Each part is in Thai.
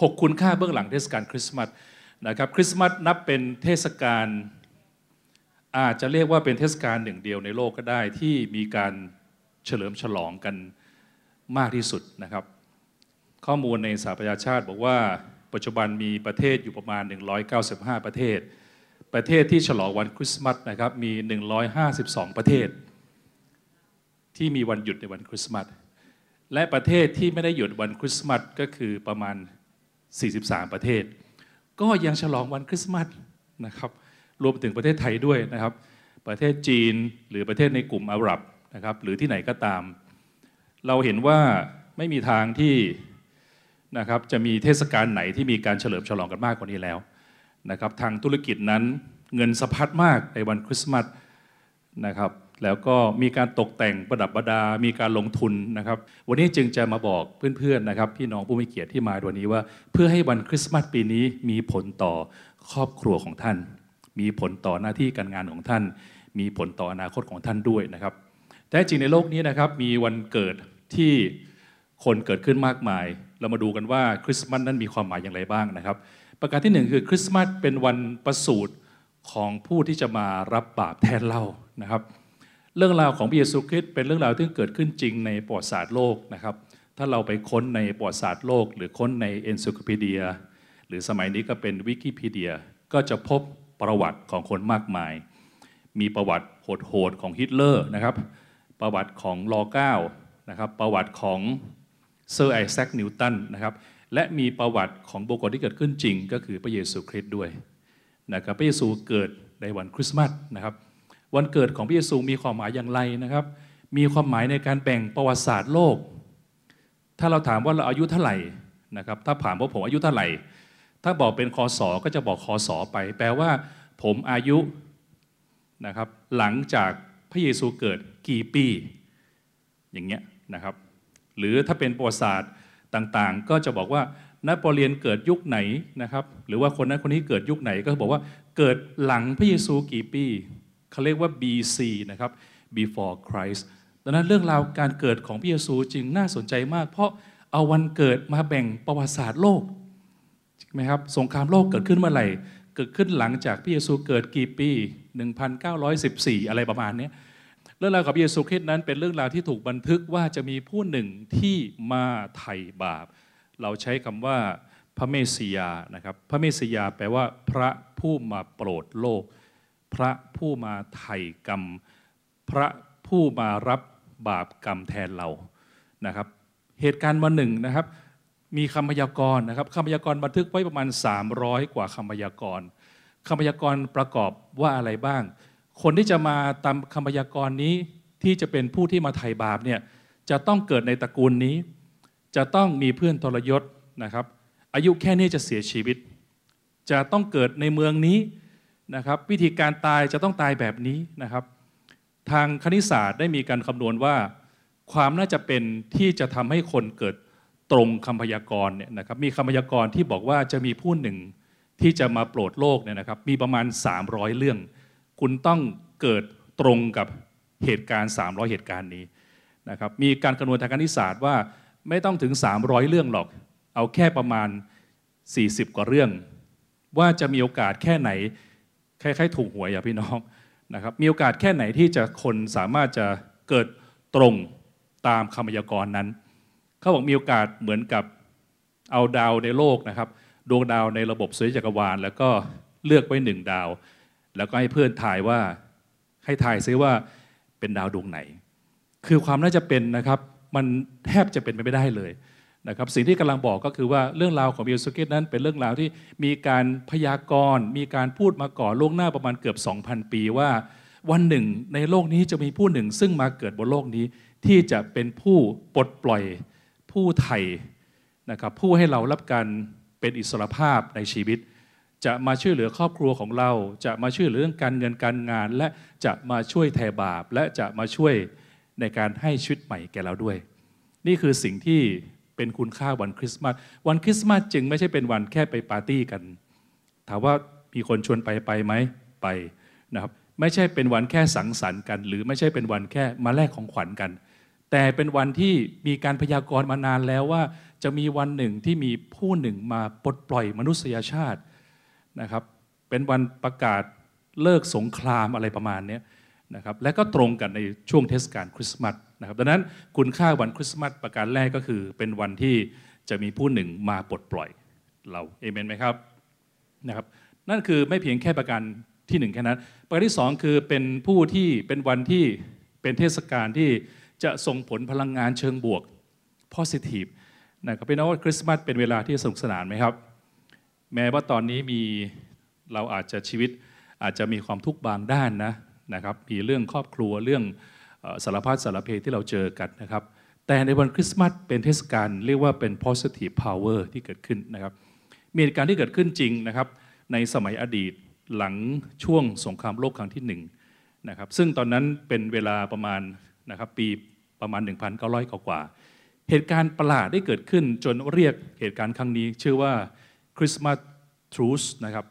6 คุณค่าเบื้องหลังเทศกาลคริสต์มาสนะครับคริสต์มาสนับเป็นเทศกาลอาจจะเรียกว่าเป็นเทศกาลหนึ่งเดียวในโลกก็ได้ที่มีการเฉลิมฉลองกันมากที่สุดนะครับ ข้อมูลในสหประชาชาติบอกว่าปัจจุบันมีประเทศอยู่ประมาณ 195 ประเทศ ประเทศที่ฉลองวันคริสต์มาสนะครับมี 152 ประเทศ ที่มีวันหยุดในวันคริสต์มาสและประเทศที่ไม่ได้หยุดวันคริสต์มาสก็คือประมาณ 43 ประเทศ ก็ยังฉลองวันคริสต์มาสนะครับรวมถึงประเทศไทยด้วยนะครับ ประเทศจีนหรือประเทศในกลุ่มอาหรับนะครับหรือที่ไหนก็ตาม เราเห็นว่าไม่มีทางที่นะครับจะมีเทศกาลไหนที่มีการเฉลิมฉลองกันมากกว่านี้แล้วนะครับทางธุรกิจนั้นเงินสะพัดมากในวันคริสต์มาสนะครับ แล้วก็มีการตกแต่งประดับประดา มีการลงทุนนะครับ วันนี้จึงจะมาบอกเพื่อนๆนะครับ พี่น้องผู้มีเกียรติที่มาวันนี้ว่า เพื่อให้วันคริสต์มาสปีนี้มีผลต่อครอบครัวของท่าน มีผลต่อหน้าที่การงานของท่าน มีผลต่ออนาคตของท่านด้วยนะครับ แต่จริงในโลกนี้นะครับมีวันเกิดที่คนเกิดขึ้นมากมาย เรามาดูกันว่าคริสต์มาสนั้นมีความหมายอย่างไรบ้างนะครับ ประการที่หนึ่งคือคริสต์มาสเป็นวันประสูติของผู้ที่จะมารับบาปแทนเรานะครับ เรื่องราวของพระเยซูคริสต์เป็นเรื่องราวที่เกิดขึ้นจริงในประวัติศาสตร์โลกนะครับ ถ้าเราไปค้นในประวัติศาสตร์โลก หรือค้นใน encyclopedia หรือสมัยนี้ก็เป็นวิกิพีเดียก็จะพบประวัติของคนมากมาย มีประวัติโหดๆของฮิตเลอร์นะครับ ประวัติของลอเก้านะครับ ประวัติของเซอร์ไอแซคนิวตันนะครับ และมีประวัติของบุคคลที่เกิดขึ้นจริง ก็คือพระเยซูคริสต์ด้วยนะครับ พระเยซูเกิดในวันคริสต์มาสนะครับ วันเกิดของพระเยซูมีความหมายอย่างไรนะครับ มีความหมายในการแบ่งประวัติศาสตร์โลก ถ้าเราถามว่าเราอายุเท่าไหร่นะครับถ้าถามว่าผมอายุเท่าไหร่ ถ้าบอกเป็นคอสอก็จะบอกคอสอไป แปลว่า ผมอายุนะครับหลังจากพระเยซูเกิดกี่ปี อย่างเงี้ยนะครับ หรือถ้าเป็นประวัติศาสตร์ต่างๆ ก็จะบอกว่านโปเลียนเกิดยุคไหนนะครับ หรือว่าคนนั้นคนนี้เกิดยุคไหนก็บอกว่าเกิดหลังพระเยซูกี่ปี เขาเรียกว่า BC นะครับ before Christ ดังนั้นเรื่องราวการเกิดของพระเยซูจึงน่าสนใจมาก เพราะเอาวันเกิดมาแบ่งประวัติศาสตร์โลกใช่ไหมครับสงครามโลกเกิดขึ้นเมื่อไหร่ เกิดขึ้นหลังจากพระเยซูเกิดกี่ปี 1914 อะไรประมาณนี้เรื่องราวของพระเยซูคริสต์นั้นเป็นเรื่องราวที่ถูกบันทึกว่าจะมีผู้หนึ่งที่มาไถ่บาป เราใช้คำว่าพระเมสสิยานะครับ พระเมสสิยาแปลว่าพระผู้มาโปรดโลก พระผู้มาไถ่กรรม พระผู้มารับบาปกรรมแทนเรานะครับ เหตุการณ์วันหนึ่งนะครับ มีคำพยากรณ์นะครับคำพยากรณ์บันทึกไว้ประมาณ 300 กว่าคำพยากรณ์คำพยากรณ์ประกอบว่าอะไรบ้าง คนที่จะมาตามคำพยากรณ์นี้ที่จะเป็นผู้ที่มาไถ่บาปเนี่ยจะต้องเกิดในตระกูลนี้ จะต้องมีเพื่อนทรยศนะครับ อายุแค่นี้จะเสียชีวิต จะต้องเกิดในเมืองนี้ นะครับวิธีการตายจะต้องตายแบบนี้นะครับ ทางคณิตศาสตร์ได้มีการคำนวณว่า ความน่าจะเป็นที่จะทำให้คนเกิดตรงคำพยากรณ์เนี่ยนะครับมีคำพยากรณ์ที่บอกว่าจะมีผู้หนึ่งที่จะมาโปรดโลกเนี่ยนะครับมีประมาณ 300 เรื่อง คุณต้องเกิดตรงกับเหตุการณ์ 300 เหตุการณ์นี้นะครับมีการคำนวณทางคณิตศาสตร์ว่าไม่ต้องถึง 300 เรื่องหรอก เอาแค่ประมาณ 40 กว่าเรื่อง ว่าจะมีโอกาสแค่ไหน คล้ายๆถูกหวยอะพี่น้องนะครับมีโอกาสแค่ไหนที่จะคนสามารถจะเกิดตรงตามคำพยากรณ์นั้น เขาบอกมีโอกาสเหมือนกับเอาดาวในโลกนะครับ ดวงดาวในระบบสุริยจักรวาล แล้วก็เลือกไว้หนึ่งดาว แล้วก็ให้เพื่อนทายว่าให้ทายซิว่าเป็นดาวดวงไหน คือความน่าจะเป็นนะครับ มันแทบจะเป็นไปไม่ได้เลย นะครับสิ่งที่กำลังบอกก็คือว่าเรื่องราวของบิลสกิตนั้นเป็นเรื่องราวที่มีการพยากรณ์ มีการพูดมาก่อนล่วงหน้าประมาณเกือบ 2,000 ปีว่า วันหนึ่งในโลกนี้จะมีผู้หนึ่ง ซึ่งมาเกิดบนโลกนี้ที่จะเป็นผู้ปลดปล่อยผู้ไถ่นะครับผู้ให้เรารับการเป็นอิสรภาพในชีวิต จะมาช่วยเหลือครอบครัวของเรา จะมาช่วยเหลือเรื่องการเงินการงาน และจะมาช่วยแทบาป และจะมาช่วยในการให้ชีวิตใหม่แก่เราด้วย นี่คือสิ่งที่ เป็นคุณค่าวันคริสต์มาสวันคริสต์มาสจึงไม่ใช่เป็นวันแค่ไปปาร์ตี้กัน ถามว่ามีคนชวนไปไปไหมไปนะครับไม่ใช่เป็นวันแค่สังสรรค์กัน หรือไม่ใช่เป็นวันแค่มาแลกของขวัญกัน แต่เป็นวันที่มีการพยากรณ์มานานแล้วว่า จะมีวันหนึ่งที่มีผู้หนึ่งมาปลดปล่อยมนุษยชาตินะครับ เป็นวันประกาศเลิกสงครามอะไรประมาณนี้นะครับและก็ตรงกันในช่วงเทศกาลคริสต์มาส นะครับดังนั้นคุณค่าวันคริสต์มาสประการแรกก็คือ เป็นวันที่จะมีผู้หนึ่งมาปลดปล่อยเราเอเมนไหมครับนะครับนั่นคือไม่เพียงแค่ประการที่หนึ่งแค่นั้น ประการที่สองคือเป็นผู้ที่เป็นวันที่เป็นเทศกาลที่จะส่งผลพลังงานเชิงบวก positive นะครับเป็นว่าคริสต์มาสเป็นเวลาที่สนุกสนานไหมครับ แม้ว่าตอนนี้มีเราอาจจะชีวิตอาจจะมีความทุกข์บางด้านนะนะครับมีเรื่องครอบครัวเรื่อง สารพัดสารเพที่เราเจอกันนะครับ แต่ในวันคริสต์มาสเป็นเทศกาลเรียกว่าเป็น positive power ที่เกิดขึ้นนะครับ มีเหตุการณ์ที่เกิดขึ้นจริงนะครับ ในสมัยอดีตหลังช่วงสงครามโลกครั้งที่หนึ่งนะครับ ซึ่งตอนนั้นเป็นเวลาประมาณนะครับปีประมาณ 1,900กว่า เหตุการณ์ประหลาดได้เกิดขึ้นจนเรียกเหตุการณ์ครั้งนี้ชื่อว่าคริสต์มาสทรูสนะครับ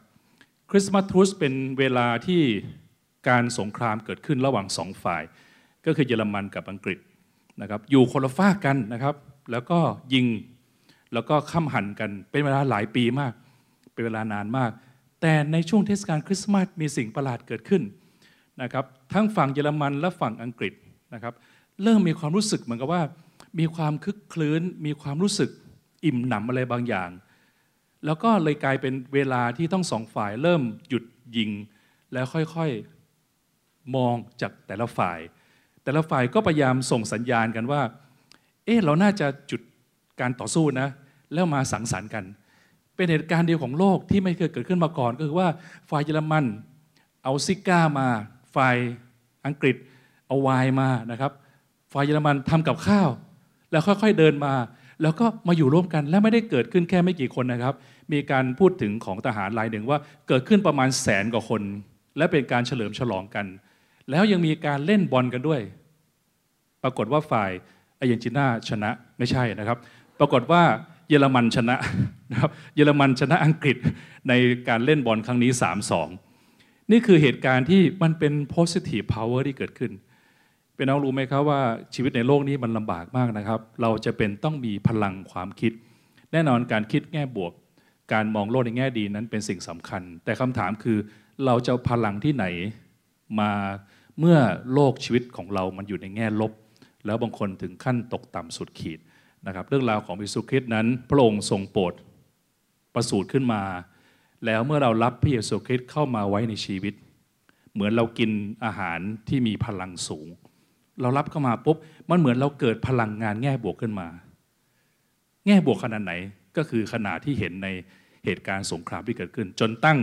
คริสต์มาสทรูสเป็นเวลาที่การสงครามเกิดขึ้นระหว่างสองฝ่าย ก็คือเยอรมันกับอังกฤษนะครับอยู่คนละฝากกันนะครับ แล้วก็ยิงแล้วก็ข้ามหันกันเป็นเวลาหลายปีมาก เป็นเวลานานมาก แต่ในช่วงเทศกาลคริสต์มาสมีสิ่งประหลาดเกิดขึ้นนะครับทั้งฝั่งเยอรมันและฝั่งอังกฤษนะครับเริ่มมีความรู้สึกเหมือนกับว่า มีความคึกคลื้น มีความรู้สึกอิ่มหนำอะไรบางอย่าง แล้วก็เลยกลายเป็นเวลาที่ต้องสองฝ่ายเริ่มหยุดยิง แล้วค่อยๆมองจากแต่ละฝ่าย แต่ละฝ่ายก็พยายามส่งสัญญาณกันว่า เออเราน่าจะจุดการต่อสู้นะ แล้วมาสังสรรค์กัน เป็นเหตุการณ์เดียวของโลกที่ไม่เคยเกิดขึ้นมาก่อน ก็คือว่าฝ่ายเยอรมันเอาซิก้ามาฝ่ายอังกฤษเอาไวน์มานะครับ ฝ่ายเยอรมันทำกับข้าว แล้วค่อยๆเดินมา แล้วก็มาอยู่ร่วมกันและไม่ได้เกิดขึ้นแค่ไม่กี่คนนะครับ มีการพูดถึงของทหารรายหนึ่งว่าเกิดขึ้นประมาณแสนกว่าคน และเป็นการเฉลิมฉลองกัน แล้วยังมีการเล่นบอลกันด้วย ปรากฏว่าฝ่ายอาร์เจนตินาชนะไม่ใช่นะครับ ปรากฏว่าเยอรมันชนะนะครับเยอรมันชนะอังกฤษในการเล่นบอลครั้งนี้ 3-2 นี่คือเหตุการณ์ที่มันเป็น positive power ที่เกิดขึ้น เป็นน้องรู้ไหมครับว่าชีวิตในโลกนี้มันลำบากมากนะครับ เราจะเป็นต้องมีพลังความคิด แน่นอนการคิดแง่บวก การมองโลกในแง่ดีนั้นเป็นสิ่งสำคัญ แต่คำถามคือเราจะพลังที่ไหนมา เมื่อโลกชีวิตของเรามันอยู่ในแง่ลบ แล้วบางคนถึงขั้นตกต่ำสุดขีดนะครับ เรื่องราวของพระเยซูคริสต์นั้น พระองค์ทรงโปรดประสูติขึ้นมา แล้วเมื่อเรารับพระเยซูคริสต์เข้ามาไว้ในชีวิต เหมือนเรากินอาหารที่มีพลังสูง เรารับเข้ามาปุ๊บมันเหมือนเราเกิดพลังงานแง่บวกขึ้นมา แง่บวกขนาดไหนก็คือขนาดที่เห็นในเหตุการณ์สงครามที่เกิดขึ้น จนตั้ง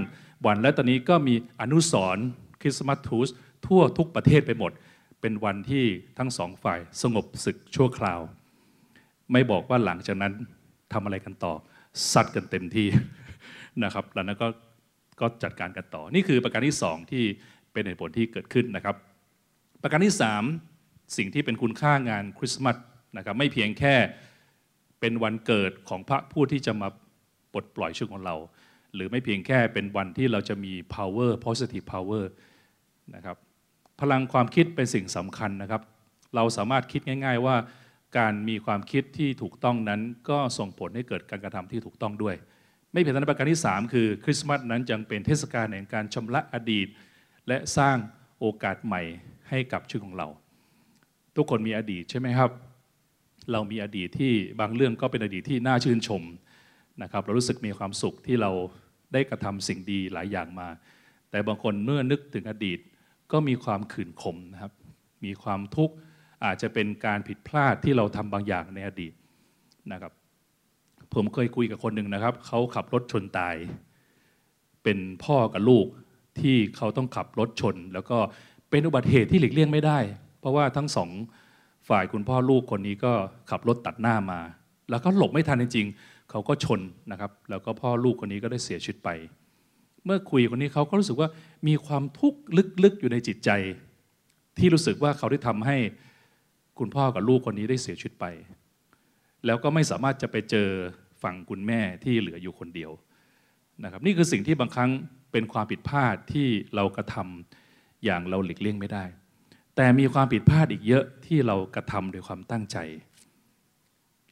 วันและตอนนี้ก็มีอนุสรคริสต์มาสทูส ทั่วทุกประเทศไปหมด เป็นวันที่ทั้งสองฝ่ายสงบศึกชั่วคราว ไม่บอกว่าหลังจากนั้นทำอะไรกันต่อซัดกันเต็มที่นะครับแล้วนั้นก็ก็จัดการกันต่อ นี่คือประการที่สองที่เป็นเหตุผลที่เกิดขึ้นนะครับ ประการที่สามสิ่งที่เป็นคุณค่างานคริสต์มาสนะครับไม่เพียงแค่เป็นวันเกิดของพระผู้ที่จะมาปลดปล่อยชีวิตของเรา หรือไม่เพียงแค่เป็นวันที่เราจะมี power positive power นะครับ พลังความคิดเป็นสิ่งสำคัญนะครับ เราสามารถคิดง่าย ๆ ว่าการมีความคิดที่ถูกต้องนั้น ก็ส่งผลให้เกิดการกระทำที่ถูกต้องด้วย ไม่เพียงเท่านั้นประการที่ 3 คือคริสต์มาสนั้นยังเป็นเทศกาลแห่งการชำระอดีต และสร้างโอกาสใหม่ให้กับชีวิตของเรา ทุกคนมีอดีตใช่ไหมครับ เรามีอดีตที่บางเรื่องก็เป็นอดีตที่น่าชื่นชมนะครับเรารู้สึกมีความสุขที่เราได้กระทำสิ่งดีหลายอย่างมา แต่บางคนเมื่อนึกถึงอดีต ก็มีความขื่นขมนะครับ มีความทุกข์อาจจะเป็นการผิดพลาดที่เราทำบางอย่างในอดีตนะครับ ผมเคยคุยกับคนหนึ่งนะครับเขาขับรถชนตาย เป็นพ่อกับลูกที่เขาต้องขับรถชน แล้วก็เป็นอุบัติเหตุที่หลีกเลี่ยงไม่ได้ เพราะว่าทั้งสองฝ่ายคุณพ่อลูกคนนี้ก็ขับรถตัดหน้ามา แล้วก็หลบไม่ทันจริงๆเขาก็ชนนะครับ แล้วก็พ่อลูกคนนี้ก็ได้เสียชีวิตไป เมื่อคุยคนนี้เขาก็รู้สึกว่ามีความทุกข์ลึกๆอยู่ในจิตใจ ที่รู้สึกว่าเขาได้ทำให้คุณพ่อกับลูกคนนี้ได้เสียชีวิตไป แล้วก็ไม่สามารถจะไปเจอฝั่งคุณแม่ที่เหลืออยู่คนเดียวนะครับนี่คือสิ่งที่บางครั้งเป็นความผิดพลาดที่เรากระทำอย่างเราหลีกเลี่ยงไม่ได้ แต่มีความผิดพลาดอีกเยอะที่เรากระทำโดยความตั้งใจ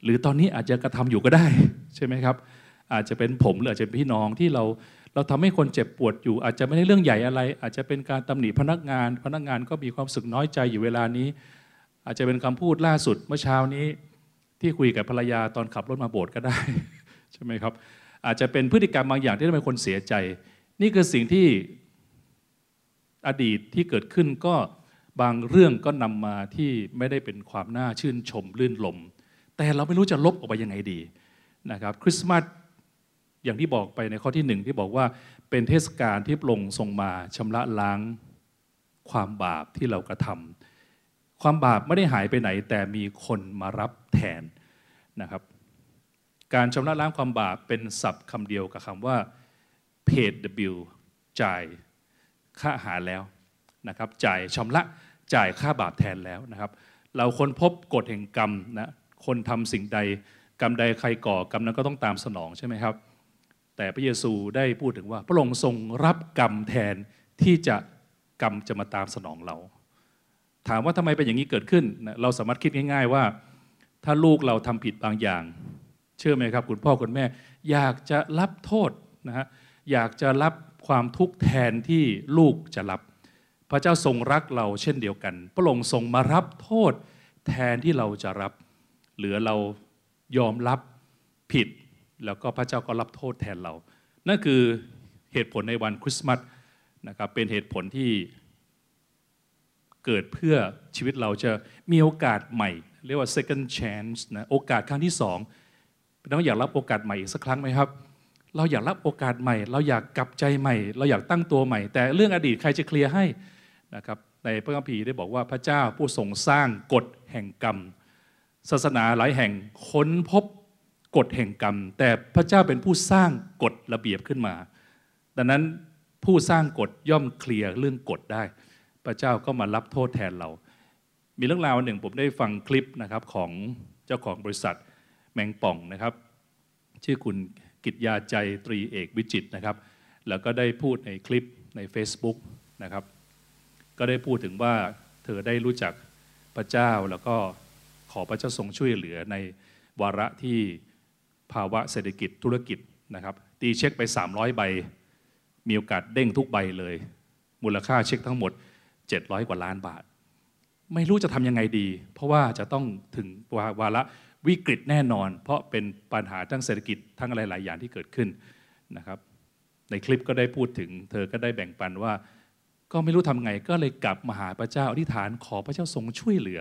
หรือตอนนี้อาจจะกระทำอยู่ก็ได้ใช่ไหมครับ อาจจะเป็นผมหรืออาจจะเป็นพี่น้องที่เรา เราทำให้คนเจ็บปวดอยู่ อาจจะไม่ได้เรื่องใหญ่อะไร อาจจะเป็นการตำหนิพนักงาน พนักงานก็มีความสึกน้อยใจอยู่เวลานี้ อาจจะเป็นคำพูดล่าสุดเมื่อเช้านี้ ที่คุยกับภรรยาตอนขับรถมาโบสถ์ก็ได้ใช่ไหมครับ อาจจะเป็นพฤติกรรมบางอย่างที่ทำให้คนเสียใจ นี่คือสิ่งที่อดีตที่เกิดขึ้นก็บางเรื่องก็นำมาที่ไม่ได้เป็นความน่าชื่นชมลื่นลม แต่เราไม่รู้จะลบออกไปยังไงดีนะครับคริสต์มาส อย่างที่บอกไปในข้อที่หนึ่งที่บอกว่าเป็นเทศกาลที่พระองค์ทรงมาชำระล้างความบาปที่เรากระทำความบาปไม่ได้หายไปไหน แต่มีคนมารับแทนนะครับการชำระล้างความบาปเป็นศัพท์คำเดียวกับคำว่า paid the bill จ่ายค่าอาหารแล้วนะครับจ่ายชำระจ่ายค่าบาปแทนแล้วนะครับ เราค้นพบกฎแห่งกรรมนะคนทำสิ่งใดกรรมใดใครก่อกรรมนั้นก็ต้องตามสนองใช่ไหมครับ แต่พระเยซูได้พูดถึงว่า พระองค์ทรงรับกรรมแทนที่จะกรรมจะมาตามสนองเรา ถามว่าทำไมเป็นอย่างนี้เกิดขึ้น เราสามารถคิดง่าย ๆว่า ถ้าลูกเราทำผิดบางอย่าง เชื่อไหมครับคุณพ่อคุณแม่ อยากจะรับโทษนะฮะอยากจะรับความทุกข์แทนที่ลูกจะรับ พระเจ้าทรงรักเราเช่นเดียวกัน พระองค์ทรงมารับโทษแทนที่เราจะรับ เหลือเรายอมรับผิด แล้วก็พระเจ้าก็รับโทษแทนเรา นั่นคือเหตุผลในวันคริสต์มาสนะครับเป็นเหตุผลที่เกิดเพื่อชีวิตเราจะมีโอกาสใหม่ เรียกว่า second chance นะโอกาสครั้งที่สองเราอยากรับโอกาสใหม่อีกสักครั้งไหมครับ เราอยากรับโอกาสใหม่ เราอยากกลับใจใหม่ เราอยากตั้งตัวใหม่ แต่เรื่องอดีตใครจะเคลียร์ให้นะครับในพระคัมภีร์ได้บอกว่าพระเจ้าผู้ทรงสร้างกฎแห่งกรรม ศาสนาหลายแห่งค้นพบ กฎแห่งกรรม แต่พระเจ้าเป็นผู้สร้างกฎระเบียบขึ้นมา ดังนั้นผู้สร้างกฎย่อมเคลียร์เรื่องกฎได้ พระเจ้าก็มารับโทษแทนเรา มีเรื่องราวหนึ่งผมได้ฟังคลิปนะครับของเจ้าของบริษัทแมงป่องนะครับ ชื่อคุณกิตยาใจตรีเอกวิจิตนะครับ แล้วก็ได้พูดในคลิปใน Facebook นะครับ ก็ได้พูดถึงว่าเธอได้รู้จักพระเจ้าแล้วก็ขอพระเจ้าทรงช่วยเหลือในวาระที่ ภาวะเศรษฐกิจธุรกิจนะครับ ตีเช็คไป 300 ใบ มีโอกาสเด้งทุกใบเลย มูลค่าเช็คทั้งหมด 700 กว่าล้านบาท ไม่รู้จะทำยังไงดี เพราะว่าจะต้องถึงวาระวิกฤตแน่นอน เพราะเป็นปัญหาทั้งเศรษฐกิจทั้งอะไรหลายอย่างที่เกิดขึ้นนะครับ ในคลิปก็ได้พูดถึง เธอก็ได้แบ่งปันว่า ก็ไม่รู้ทำไงก็เลยกลับมาหาพระเจ้าอธิษฐานขอพระเจ้าทรงช่วยเหลือ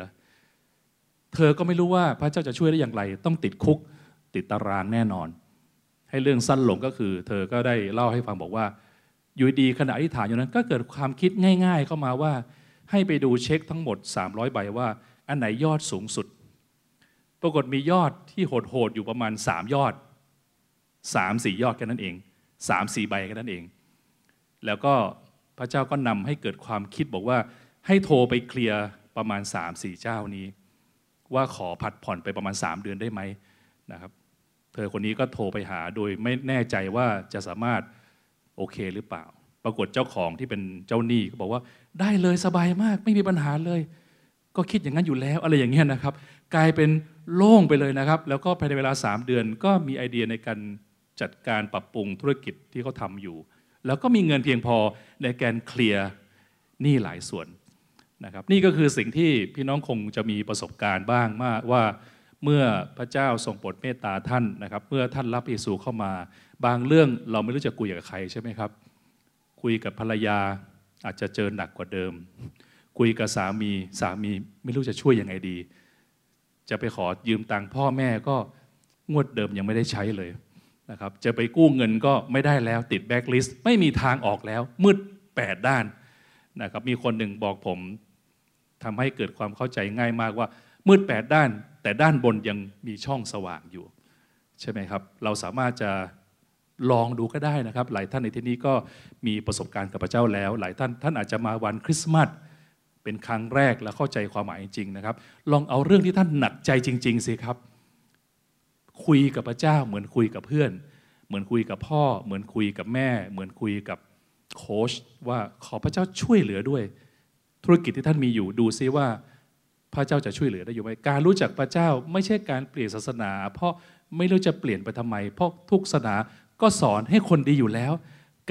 เธอก็ไม่รู้ว่าพระเจ้าจะช่วยได้อย่างไร ต้องติดคุก ติดตารางแน่นอน ให้เรื่องสั้นลงก็คือ เธอก็ได้เล่าให้ฟังบอกว่า อยู่ดีขณะอธิษฐานอยู่นั้น ก็เกิดความคิดง่าย ๆ เข้ามาว่า ให้ไปดูเช็คทั้งหมด 300 ใบว่า อันไหนยอดสูงสุด ปรากฏมียอดที่โหดๆอยู่ประมาณ 3 ยอด 3 4 ยอดแค่นั้นเอง3 4ใบแค่นั้นเอง แล้วก็พระเจ้าก็นำให้เกิดความคิดบอกว่า ให้โทรไปเคลียร์ประมาณ 3 4 เจ้านี้ ว่าขอผัดผ่อนไปประมาณ 3 เดือนได้ไหมนะครับ เธอคนนี้ก็โทรไปหาโดยไม่แน่ใจว่าจะสามารถโอเคหรือเปล่า ปรากฏเจ้าของที่เป็นเจ้าหนี้ก็บอกว่าได้เลยสบายมากไม่มีปัญหาเลย ก็คิดอย่างนั้นอยู่แล้วอะไรอย่างเงี้ยนะครับ กลายเป็นโล่งไปเลยนะครับ แล้วก็ภายในเวลา 3 เดือนก็มีไอเดียในการจัดการปรับปรุงธุรกิจที่เขาทาอยู่ แล้วก็มีเงินเพียงพอในการเคลียร์หนี้หลายส่วนนะครับ นี่ก็คือสิ่งที่พี่น้องคงจะมีประสบการณ์บ้างมากว่า เมื่อพระเจ้าทรงโปรดเมตตาท่านนะครับ เมื่อท่านรับเยซูเข้ามา บางเรื่องเราไม่รู้จะคุยกับใครใช่ไหมครับ คุยกับภรรยาอาจจะเจอหนักกว่าเดิม คุยกับสามีสามีไม่รู้จะช่วยยังไงดี จะไปขอยืมตังค์พ่อแม่ก็งวดเดิมยังไม่ได้ใช้เลยนะครับจะไปกู้เงินก็ไม่ได้แล้วติดแบ็กลิสต์ไม่มีทางออกแล้ว มืดแปดด้านนะครับมีคนหนึ่งบอกผมทำให้เกิดความเข้าใจง่ายมากว่า มืดแปดด้าน แต่ด้านบนยังมีช่องสว่างอยู่ ใช่ไหมครับ เราสามารถจะลองดูก็ได้นะครับ หลายท่านในที่นี้ก็มีประสบการณ์กับพระเจ้าแล้ว หลายท่านท่านอาจจะมาวันคริสต์มาสเป็นครั้งแรกและเข้าใจความหมายจริงนะครับ ลองเอาเรื่องที่ท่านหนักใจจริง ๆสิครับ คุยกับพระเจ้าเหมือนคุยกับเพื่อน เหมือนคุยกับพ่อ เหมือนคุยกับแม่ เหมือนคุยกับโค้ชว่าขอพระเจ้าช่วยเหลือด้วย ธุรกิจที่ท่านมีอยู่ดูซิว่า พระเจ้าจะช่วยเหลือได้อยู่ไหมการรู้จักพระเจ้าไม่ใช่การเปลี่ยนศาสนา เพราะไม่รู้จะเปลี่ยนไปทำไม เพราะทุกศาสนาก็สอนให้คนดีอยู่แล้ว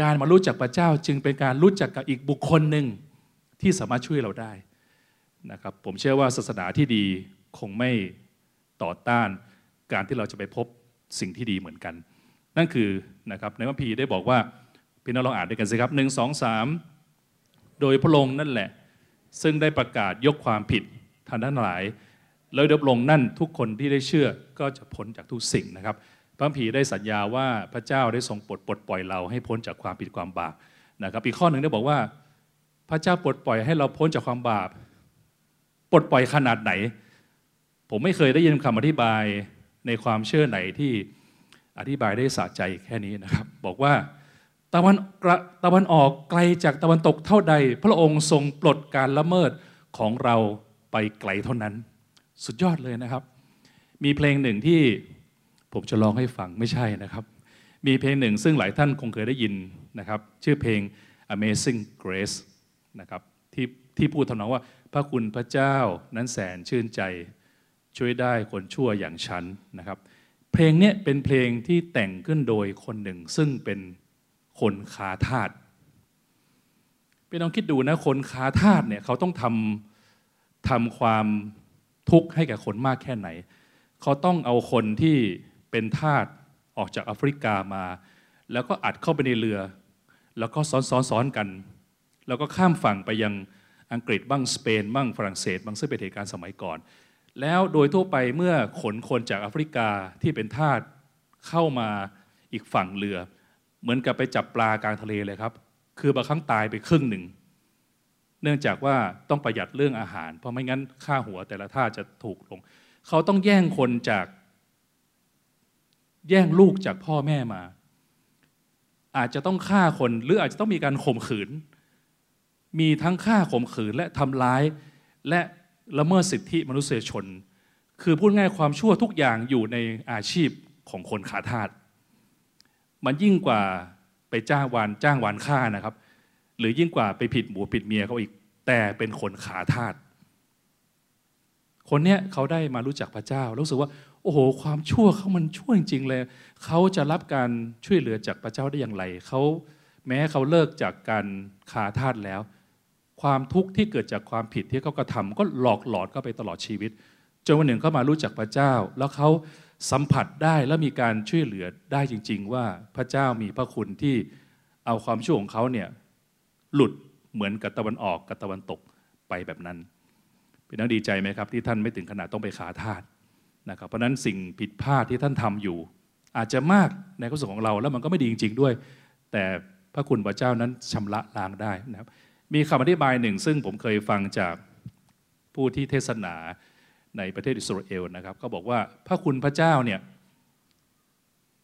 การมารู้จักพระเจ้าจึงเป็นการรู้จักกับอีกบุคคลหนึ่งที่สามารถช่วยเราได้นะครับผมเชื่อว่าศาสนาที่ดีคงไม่ต่อต้าน การที่เราจะไปพบสิ่งที่ดีเหมือนกัน นั่นคือนะครับในวัมพีได้บอกว่าพี่น้องลองอ่านด้วยกันสิครับหนึ่งสองสามโดยพระองค์นั่นแหละ ซึ่งได้ประกาศยกความผิด ท่างด้านหลายแล้วเดบลงนั่นทุกคนที่ได้เชื่อก็จะพ้นจากทุกสิ่งนะครับพระผีได้สัญญาว่าพระเจ้าได้ทรงปลดปลดปล่อยเราให้พ้นจากความผิดความบาปนะครับอีกข้อหนึ่งได้บอกว่า พระเจ้าปลดปล่อยให้เราพ้นจากความบาปปลดปล่อยขนาดไหน ผมไม่เคยได้ยินคำอธิบายในความเชื่อไหนที่อธิบายได้สะใจแค่นี้นะครับ บอกว่าตะวันตะวันออกไกลจากตะวันตกเท่าใด พระองค์ทรงปลดการละเมิดของเรา ไปไกลเท่านั้น สุดยอดเลยนะครับ มีเพลงหนึ่งที่ผมจะร้องให้ฟังไม่ใช่นะครับ มีเพลงหนึ่งซึ่งหลายท่านคงเคยได้ยินนะครับ ชื่อเพลง Amazing Grace นะครับที่ที่พูดทำนองว่า พระคุณพระเจ้านั้นแสนชื่นใจช่วยได้คนชั่วอย่างฉันนะครับ เพลงนี้เป็นเพลงที่แต่งขึ้นโดยคนหนึ่งซึ่งเป็นคนคาทาสพี่น้องคิดดูนะคนคาทาสเนี่ยเขาต้องทำ ทำความทุกข์ให้แก่คนมากแค่ไหน เขาต้องเอาคนที่เป็นทาสออกจากแอฟริกามา แล้วก็อัดเข้าไปในเรือ แล้วก็ซ้อนซ้อนซ้อนกัน แล้วก็ข้ามฝั่งไปยังอังกฤษบ้างสเปนบ้างฝรั่งเศสบ้างซึ่งเป็นเหตุการณ์สมัยก่อน แล้วโดยทั่วไปเมื่อขนคนจากแอฟริกาที่เป็นทาสเข้ามาอีกฝั่งเรือ เหมือนกับไปจับปลากลางทะเลเลยครับ คือบางครั้งตายไปครึ่งหนึ่ง เนื่องจากว่าต้องประหยัดเรื่องอาหาร เพราะไม่งั้นค่าหัวแต่ละท่าจะถูกลง เขาต้องแย่งคนจาก แย่งลูกจากพ่อแม่มา อาจจะต้องฆ่าคนหรืออาจจะต้องมีการข่มขืน มีทั้งฆ่าข่มขืนและทำร้าย และละเมิดสิทธิมนุษยชน คือพูดง่ายความชั่วทุกอย่างอยู่ในอาชีพของคนขาทาสมันยิ่งกว่าไปจ้างวานจ้างวานฆ่านะครับ หรือยิ่งกว่าไปผิดหมูผิดเมียเขาอีก แต่เป็นคนขาทาสคนเนี้ยเขาได้มารู้จักพระเจ้ารู้สึกว่า โอ้โห ความชั่วเขามันชั่วจริงๆเลยเขาจะรับการช่วยเหลือจากพระเจ้าได้อย่างไรเขาแม้เขาเลิกจากการขาทาสแล้ว ความทุกข์ที่เกิดจากความผิดที่เขากระทำก็หลอกหลอนก็ไปตลอดชีวิตจนวันหนึ่งเขามารู้จักพระเจ้า แล้วเขาสัมผัสได้และมีการช่วยเหลือได้จริง ๆ ว่าพระเจ้ามีพระคุณที่เอาความชั่วของเขาเนี่ย หลุดเหมือนกับตะวันออกกับตะวันตกไปแบบนั้นเป็นนักดีใจไหมครับ ที่ท่านไม่ถึงขนาดต้องไปขาทาสนะครับเพราะนั้นสิ่งผิดพลาดที่ท่านทำอยู่ อาจจะมากในความสุของเราแล้วมันก็ไม่ดีจริง ๆด้วย แต่พระคุณพระเจ้านั้นชำระล้างได้นะครับ มีคำอธิบายหนึ่ง ซึ่งผมเคยฟังจากผู้ที่เทศนาในประเทศอิสราเอลนะครับ ก็บอกว่าพระคุณพระเจ้าเนี่ย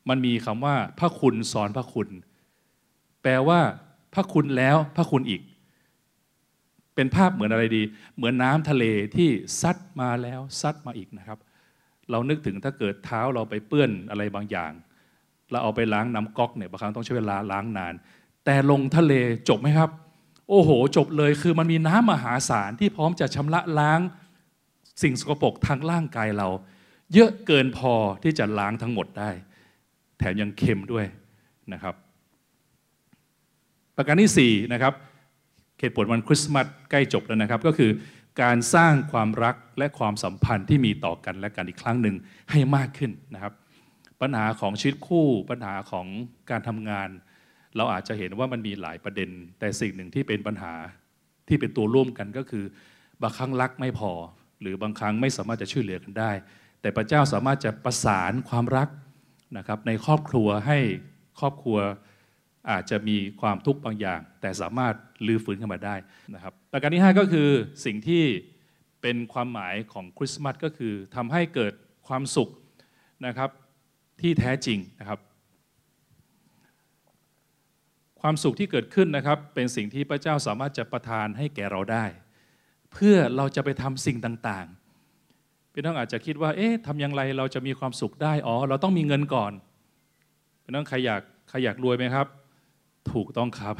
มันมีคำว่าพระคุณสอนพระคุณ แปลว่า พระคุณแล้วพระคุณอีก เป็นภาพเหมือนอะไรดี เหมือนน้ำทะเลที่ซัดมาแล้วซัดมาอีกนะครับ เรานึกถึงถ้าเกิดเท้าเราไปเปื้อนอะไรบางอย่าง เราเอาไปล้างน้ำก๊อกเนี่ยบางครั้งต้องใช้เวลาล้างนาน แต่ลงทะเลจบไหมครับ โอ้โห จบเลยคือมันมีน้ำมหาศาลที่พร้อมจะชำระล้างสิ่งสกปรกทางร่างกายเรา เยอะเกินพอที่จะล้างทั้งหมดได้ แถมยังเค็มด้วยนะครับ ประการที่4นะครับเหตุผลวันคริสต์มาสใกล้จบแล้วนะครับ ก็คือการสร้างความรักและความสัมพันธ์ที่มีต่อกันและกันอีกครั้งหนึ่งให้มากขึ้นนะครับ ปัญหาของชีวิตคู่ปัญหาของการทำงาน เราอาจจะเห็นว่ามันมีหลายประเด็น แต่สิ่งหนึ่งที่เป็นปัญหาที่เป็นตัวร่วมกันก็คือบางครั้งรักไม่พอ หรือบางครั้งไม่สามารถจะช่วยเหลือกันได้ แต่พระเจ้าสามารถจะประสานความรักนะครับในครอบครัวให้ครอบครัว อาจจะมีความทุกข์บางอย่าง แต่สามารถลื้อฟื้นขึ้นมาได้นะครับประการที่ 5 ก็คือสิ่งที่เป็นความหมายของคริสต์มาสก็คือทำให้เกิดความสุขนะครับที่แท้จริงนะครับ ความสุขที่เกิดขึ้นนะครับ เป็นสิ่งที่พระเจ้าสามารถจะประทานให้แก่เราได้ เพื่อเราจะไปทำสิ่งต่างๆพี่น้องอาจจะคิดว่าเอ๊ะทำอย่างไรเราจะมีความสุขได้อ๋อเราต้องมีเงินก่อนพี่น้องใครอยากใครอยากรวยไหมครับ ถูกต้องครับ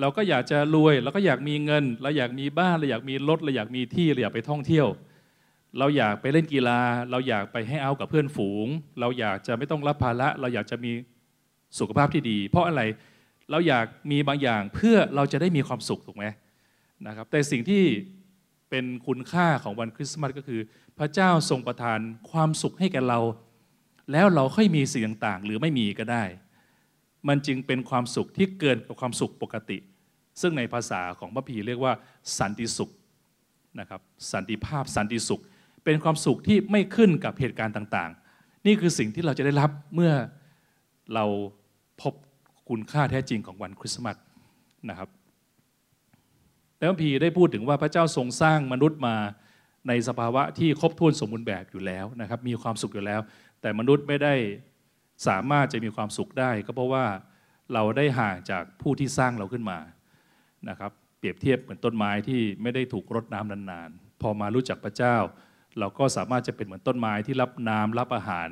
เราก็อยากจะรวยเราก็อยากมีเงิน เราอยากมีบ้านเราอยากมีรถเราอยากมีที่เราอยากไปท่องเที่ยว เราอยากไปเล่นกีฬา เราอยากไปให้เอากับเพื่อนฝูง เราอยากจะไม่ต้องรับภาระเราอยากจะมีสุขภาพที่ดี เพราะอะไรเราอยากมีบางอย่างเพื่อเราจะได้มีความสุขถูกไหมนะครับแต่สิ่งที่เป็นคุณค่าของวันคริสต์มาสก็คือ พระเจ้าทรงประทานความสุขให้แก่เรา แล้วเราค่อยมีสิ่งต่างๆ หรือไม่มีก็ได้ มันจึงเป็นความสุขที่เกินกว่าความสุขปกติ ซึ่งในภาษาของพระพีเรียกว่าสันติสุขนะครับสันติภาพสันติสุข เป็นความสุขที่ไม่ขึ้นกับเหตุการณ์ต่างๆ นี่คือสิ่งที่เราจะได้รับเมื่อเราพบคุณค่าแท้จริงของวันคริสต์มาสนะครับแล้วพีได้พูดถึงว่าพระเจ้าทรงสร้างมนุษย์มาในสภาวะที่ครบถ้วนสมบูรณ์แบบอยู่แล้วนะครับมีความสุขอยู่แล้ว แต่มนุษย์ไม่ได้ สามารถจะมีความสุขได้ ก็เพราะว่าเราได้ห่างจากผู้ที่สร้างเราขึ้นมานะครับเปรียบเทียบเหมือนต้นไม้ที่ไม่ได้ถูกรดน้ำนานๆ พอมารู้จักพระเจ้า เราก็สามารถจะเป็นเหมือนต้นไม้ที่รับน้ำรับอาหาร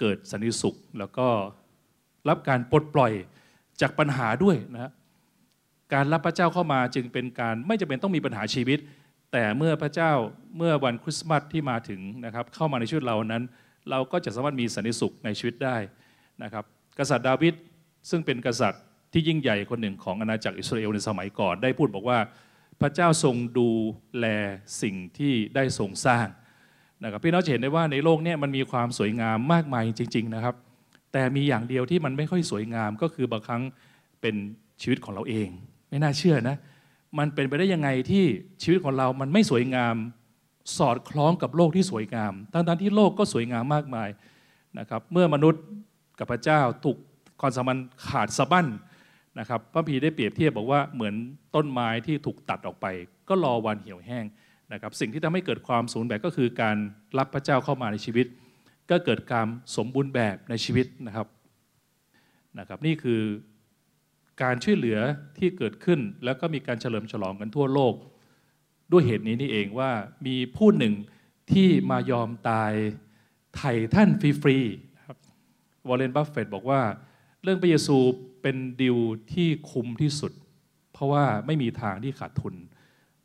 เกิดสันติสุข แล้วก็รับการปลดปล่อยจากปัญหาด้วยนะการรับพระเจ้าเข้ามาจึงเป็นการไม่จำเป็นต้องมีปัญหาชีวิต แต่เมื่อพระเจ้าเมื่อวันคริสต์มาสที่มาถึงนะครับเข้ามาในชีวิตเรานั้น เราก็จะสามารถมีสันติสุขในชีวิตได้นะครับ กษัตริย์ดาวิดซึ่งเป็นกษัตริย์ที่ยิ่งใหญ่คนหนึ่งของอาณาจักรอิสราเอลในสมัยก่อน ได้พูดบอกว่าพระเจ้าทรงดูแลสิ่งที่ได้ทรงสร้างนะครับพี่น้องจะเห็นได้ว่าในโลกนี้มันมีความสวยงามมากมายจริง ๆนะครับ แต่มีอย่างเดียวที่มันไม่ค่อยสวยงามก็คือบางครั้งเป็นชีวิตของเราเอง ไม่น่าเชื่อนะมันเป็นไปได้ยังไงที่ชีวิตของเรามันไม่สวยงาม สอดคล้องกับโลกที่สวยงาม ทั้งๆที่โลกก็สวยงามมากมายนะครับ เมื่อมนุษย์กับพระเจ้าถูกความสัมพันธ์ขาดสะบั้นนะครับ พระพีได้เปรียบเทียบบอกว่าเหมือนต้นไม้ที่ถูกตัดออกไป ก็รอวันเหี่ยวแห้งนะครับ สิ่งที่ทำให้เกิดความสมบูรณ์แบบก็คือการรับพระเจ้าเข้ามาในชีวิต ก็เกิดการสมบูรณ์แบบในชีวิตนะครับนะครับ นี่คือการช่วยเหลือที่เกิดขึ้นแล้วก็มีการเฉลิมฉลองกันทั่วโลก ด้วยเหตุนี้นี่เองว่ามีผู้หนึ่งที่มายอมตายไถ่ท่านฟรีๆครับวอร์เรนบัฟเฟตต์บอกว่า เรื่องพระเยซูเป็นดิวที่คุ้มที่สุด เพราะว่าไม่มีทางที่ขาดทุน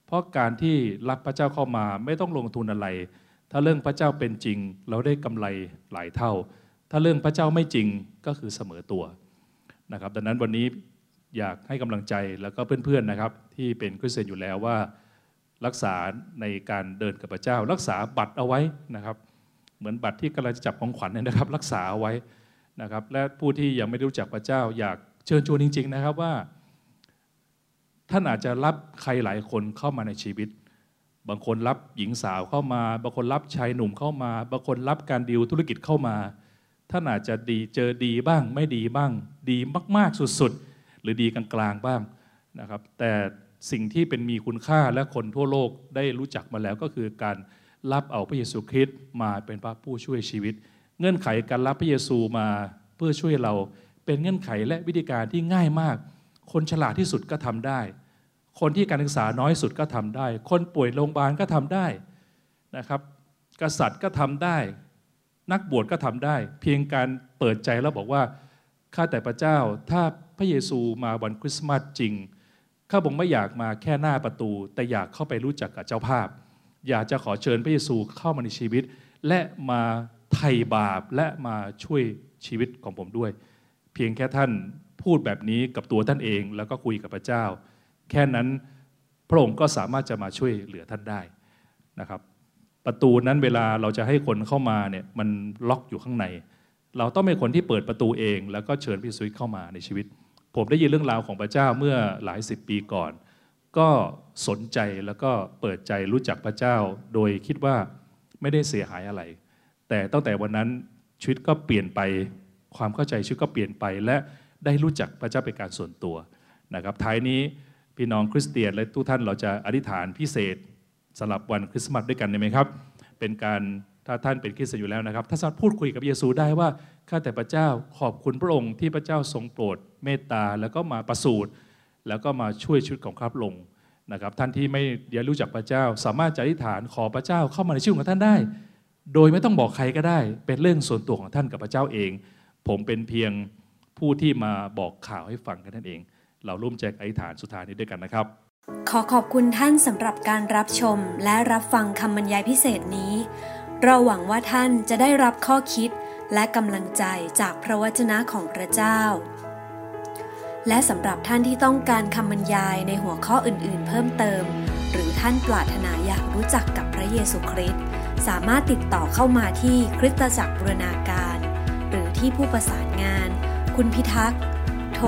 เพราะการที่รับพระเจ้าเข้ามาไม่ต้องลงทุนอะไร ถ้าเรื่องพระเจ้าเป็นจริง เราได้กำไรหลายเท่า ถ้าเรื่องพระเจ้าไม่จริงก็คือเสมอตัวนะครับ ดังนั้นวันนี้อยากให้กำลังใจแล้วก็เพื่อนๆนะครับ ที่เป็นคริสเตียนอยู่แล้วว่า รักษาในการเดินกับพระเจ้า รักษาบัตรเอาไว้นะครับ เหมือนบัตรที่กำลังจะจับของขวัญเนี่ยนะครับ รักษาเอาไว้นะครับ และผู้ที่ยังไม่รู้จักพระเจ้า อยากเชิญชวนจริง ๆ นะครับว่า ท่านอาจจะรับใครหลายคนเข้ามาในชีวิต บางคนรับหญิงสาวเข้ามา บางคนรับชายหนุ่มเข้ามา บางคนรับการดีลธุรกิจเข้ามาท่านอาจจะดีเจอดีบ้าง ไม่ดีบ้าง ดีมาก ๆ สุด ๆ หรือดีกลาง ๆ บ้างนะครับ แต่ สิ่งที่เป็นมีคุณค่าและคนทั่วโลกได้รู้จักมาแล้วก็คือการรับเอาพระเยซูคริสต์มาเป็นพระผู้ช่วยชีวิต เงื่อนไขการรับพระเยซูมาเพื่อช่วยเรา เป็นเงื่อนไขและวิธีการที่ง่ายมาก คนฉลาดที่สุดก็ทำได้ คนที่การศึกษาน้อยสุดก็ทำได้ คนป่วยโรงพยาบาลก็ทำได้นะครับ กษัตริย์ก็ทำได้ นักบวชก็ทำได้ เพียงการเปิดใจแล้วบอกว่าข้าแต่พระเจ้าถ้าพระเยซูมาวันคริสต์มาสจริง ข้าพงไม่อยากมาแค่หน้าประตู แต่อยากเข้าไปรู้จักกับเจ้าภาพ อยากจะขอเชิญพระเยซูเข้ามาในชีวิต และมาไถ่บาปและมาช่วยชีวิตของผมด้วย เพียงแค่ท่านพูดแบบนี้กับตัวท่านเองแล้วก็คุยกับพระเจ้า แค่นั้นพระองค์ก็สามารถจะมาช่วยเหลือท่านได้นะครับ ประตูนั้นเวลาเราจะให้คนเข้ามาเนี่ยมันล็อกอยู่ข้างใน เราต้องเป็นคนที่เปิดประตูเอง แล้วก็เชิญพระเยซูเข้ามาในชีวิต ผมได้ยินเรื่องราวของพระเจ้าเมื่อหลายสิบปีก่อน ก็สนใจแล้วก็เปิดใจรู้จักพระเจ้า โดยคิดว่าไม่ได้เสียหายอะไร แต่ตั้งแต่วันนั้นชีวิตก็เปลี่ยนไปความเข้าใจชีวิตก็เปลี่ยนไป และได้รู้จักพระเจ้าเป็นการส่วนตัวนะครับท้ายนี้พี่น้องคริสเตียนและทุกท่านเราจะอธิษฐานพิเศษสำหรับวันคริสต์มาสด้วยกันได้ไหมครับ เป็นการถ้าท่านเป็นคริสเตียนอยู่แล้วนะครับ ถ้าสามารถพูดคุยกับเยซูได้ว่า ข้าแต่พระเจ้าขอบคุณพระองค์ที่พระเจ้าทรงโปรดเมตตาแล้วก็มาประสูติแล้วก็มาช่วยชีวิตของข้าพระองค์นะครับท่านที่ไม่ยังรู้จักพระเจ้า สามารถจะอธิษฐานขอพระเจ้าเข้ามาในชีวิตของท่านได้ โดยไม่ต้องบอกใครก็ได้ เป็นเรื่องส่วนตัวของท่านกับพระเจ้าเอง ผมเป็นเพียงผู้ที่มาบอกข่าวให้ฟังกันนั่นเอง เราร่วมใจอธิษฐานสุดท้ายนี้ด้วยกันนะครับ ขอขอบคุณท่านสำหรับการรับชมและรับฟังคำบรรยายพิเศษนี้ เราหวังว่าท่านจะได้รับข้อคิด และกำลังใจจากพระวจนะของพระเจ้า และสำหรับท่านที่ต้องการคำบรรยายในหัวข้ออื่นๆ เพิ่มเติม หรือท่านปรารถนาอยากรู้จักกับพระเยซูคริสต์สามารถติดต่อเข้ามาที่คริสตจักรบูรณาการ หรือที่ผู้ประสานงาน คุณพิทักษ์ โทร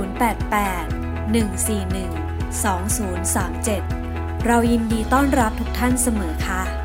088 141 2037 เรายินดีต้อนรับทุกท่านเสมอค่ะ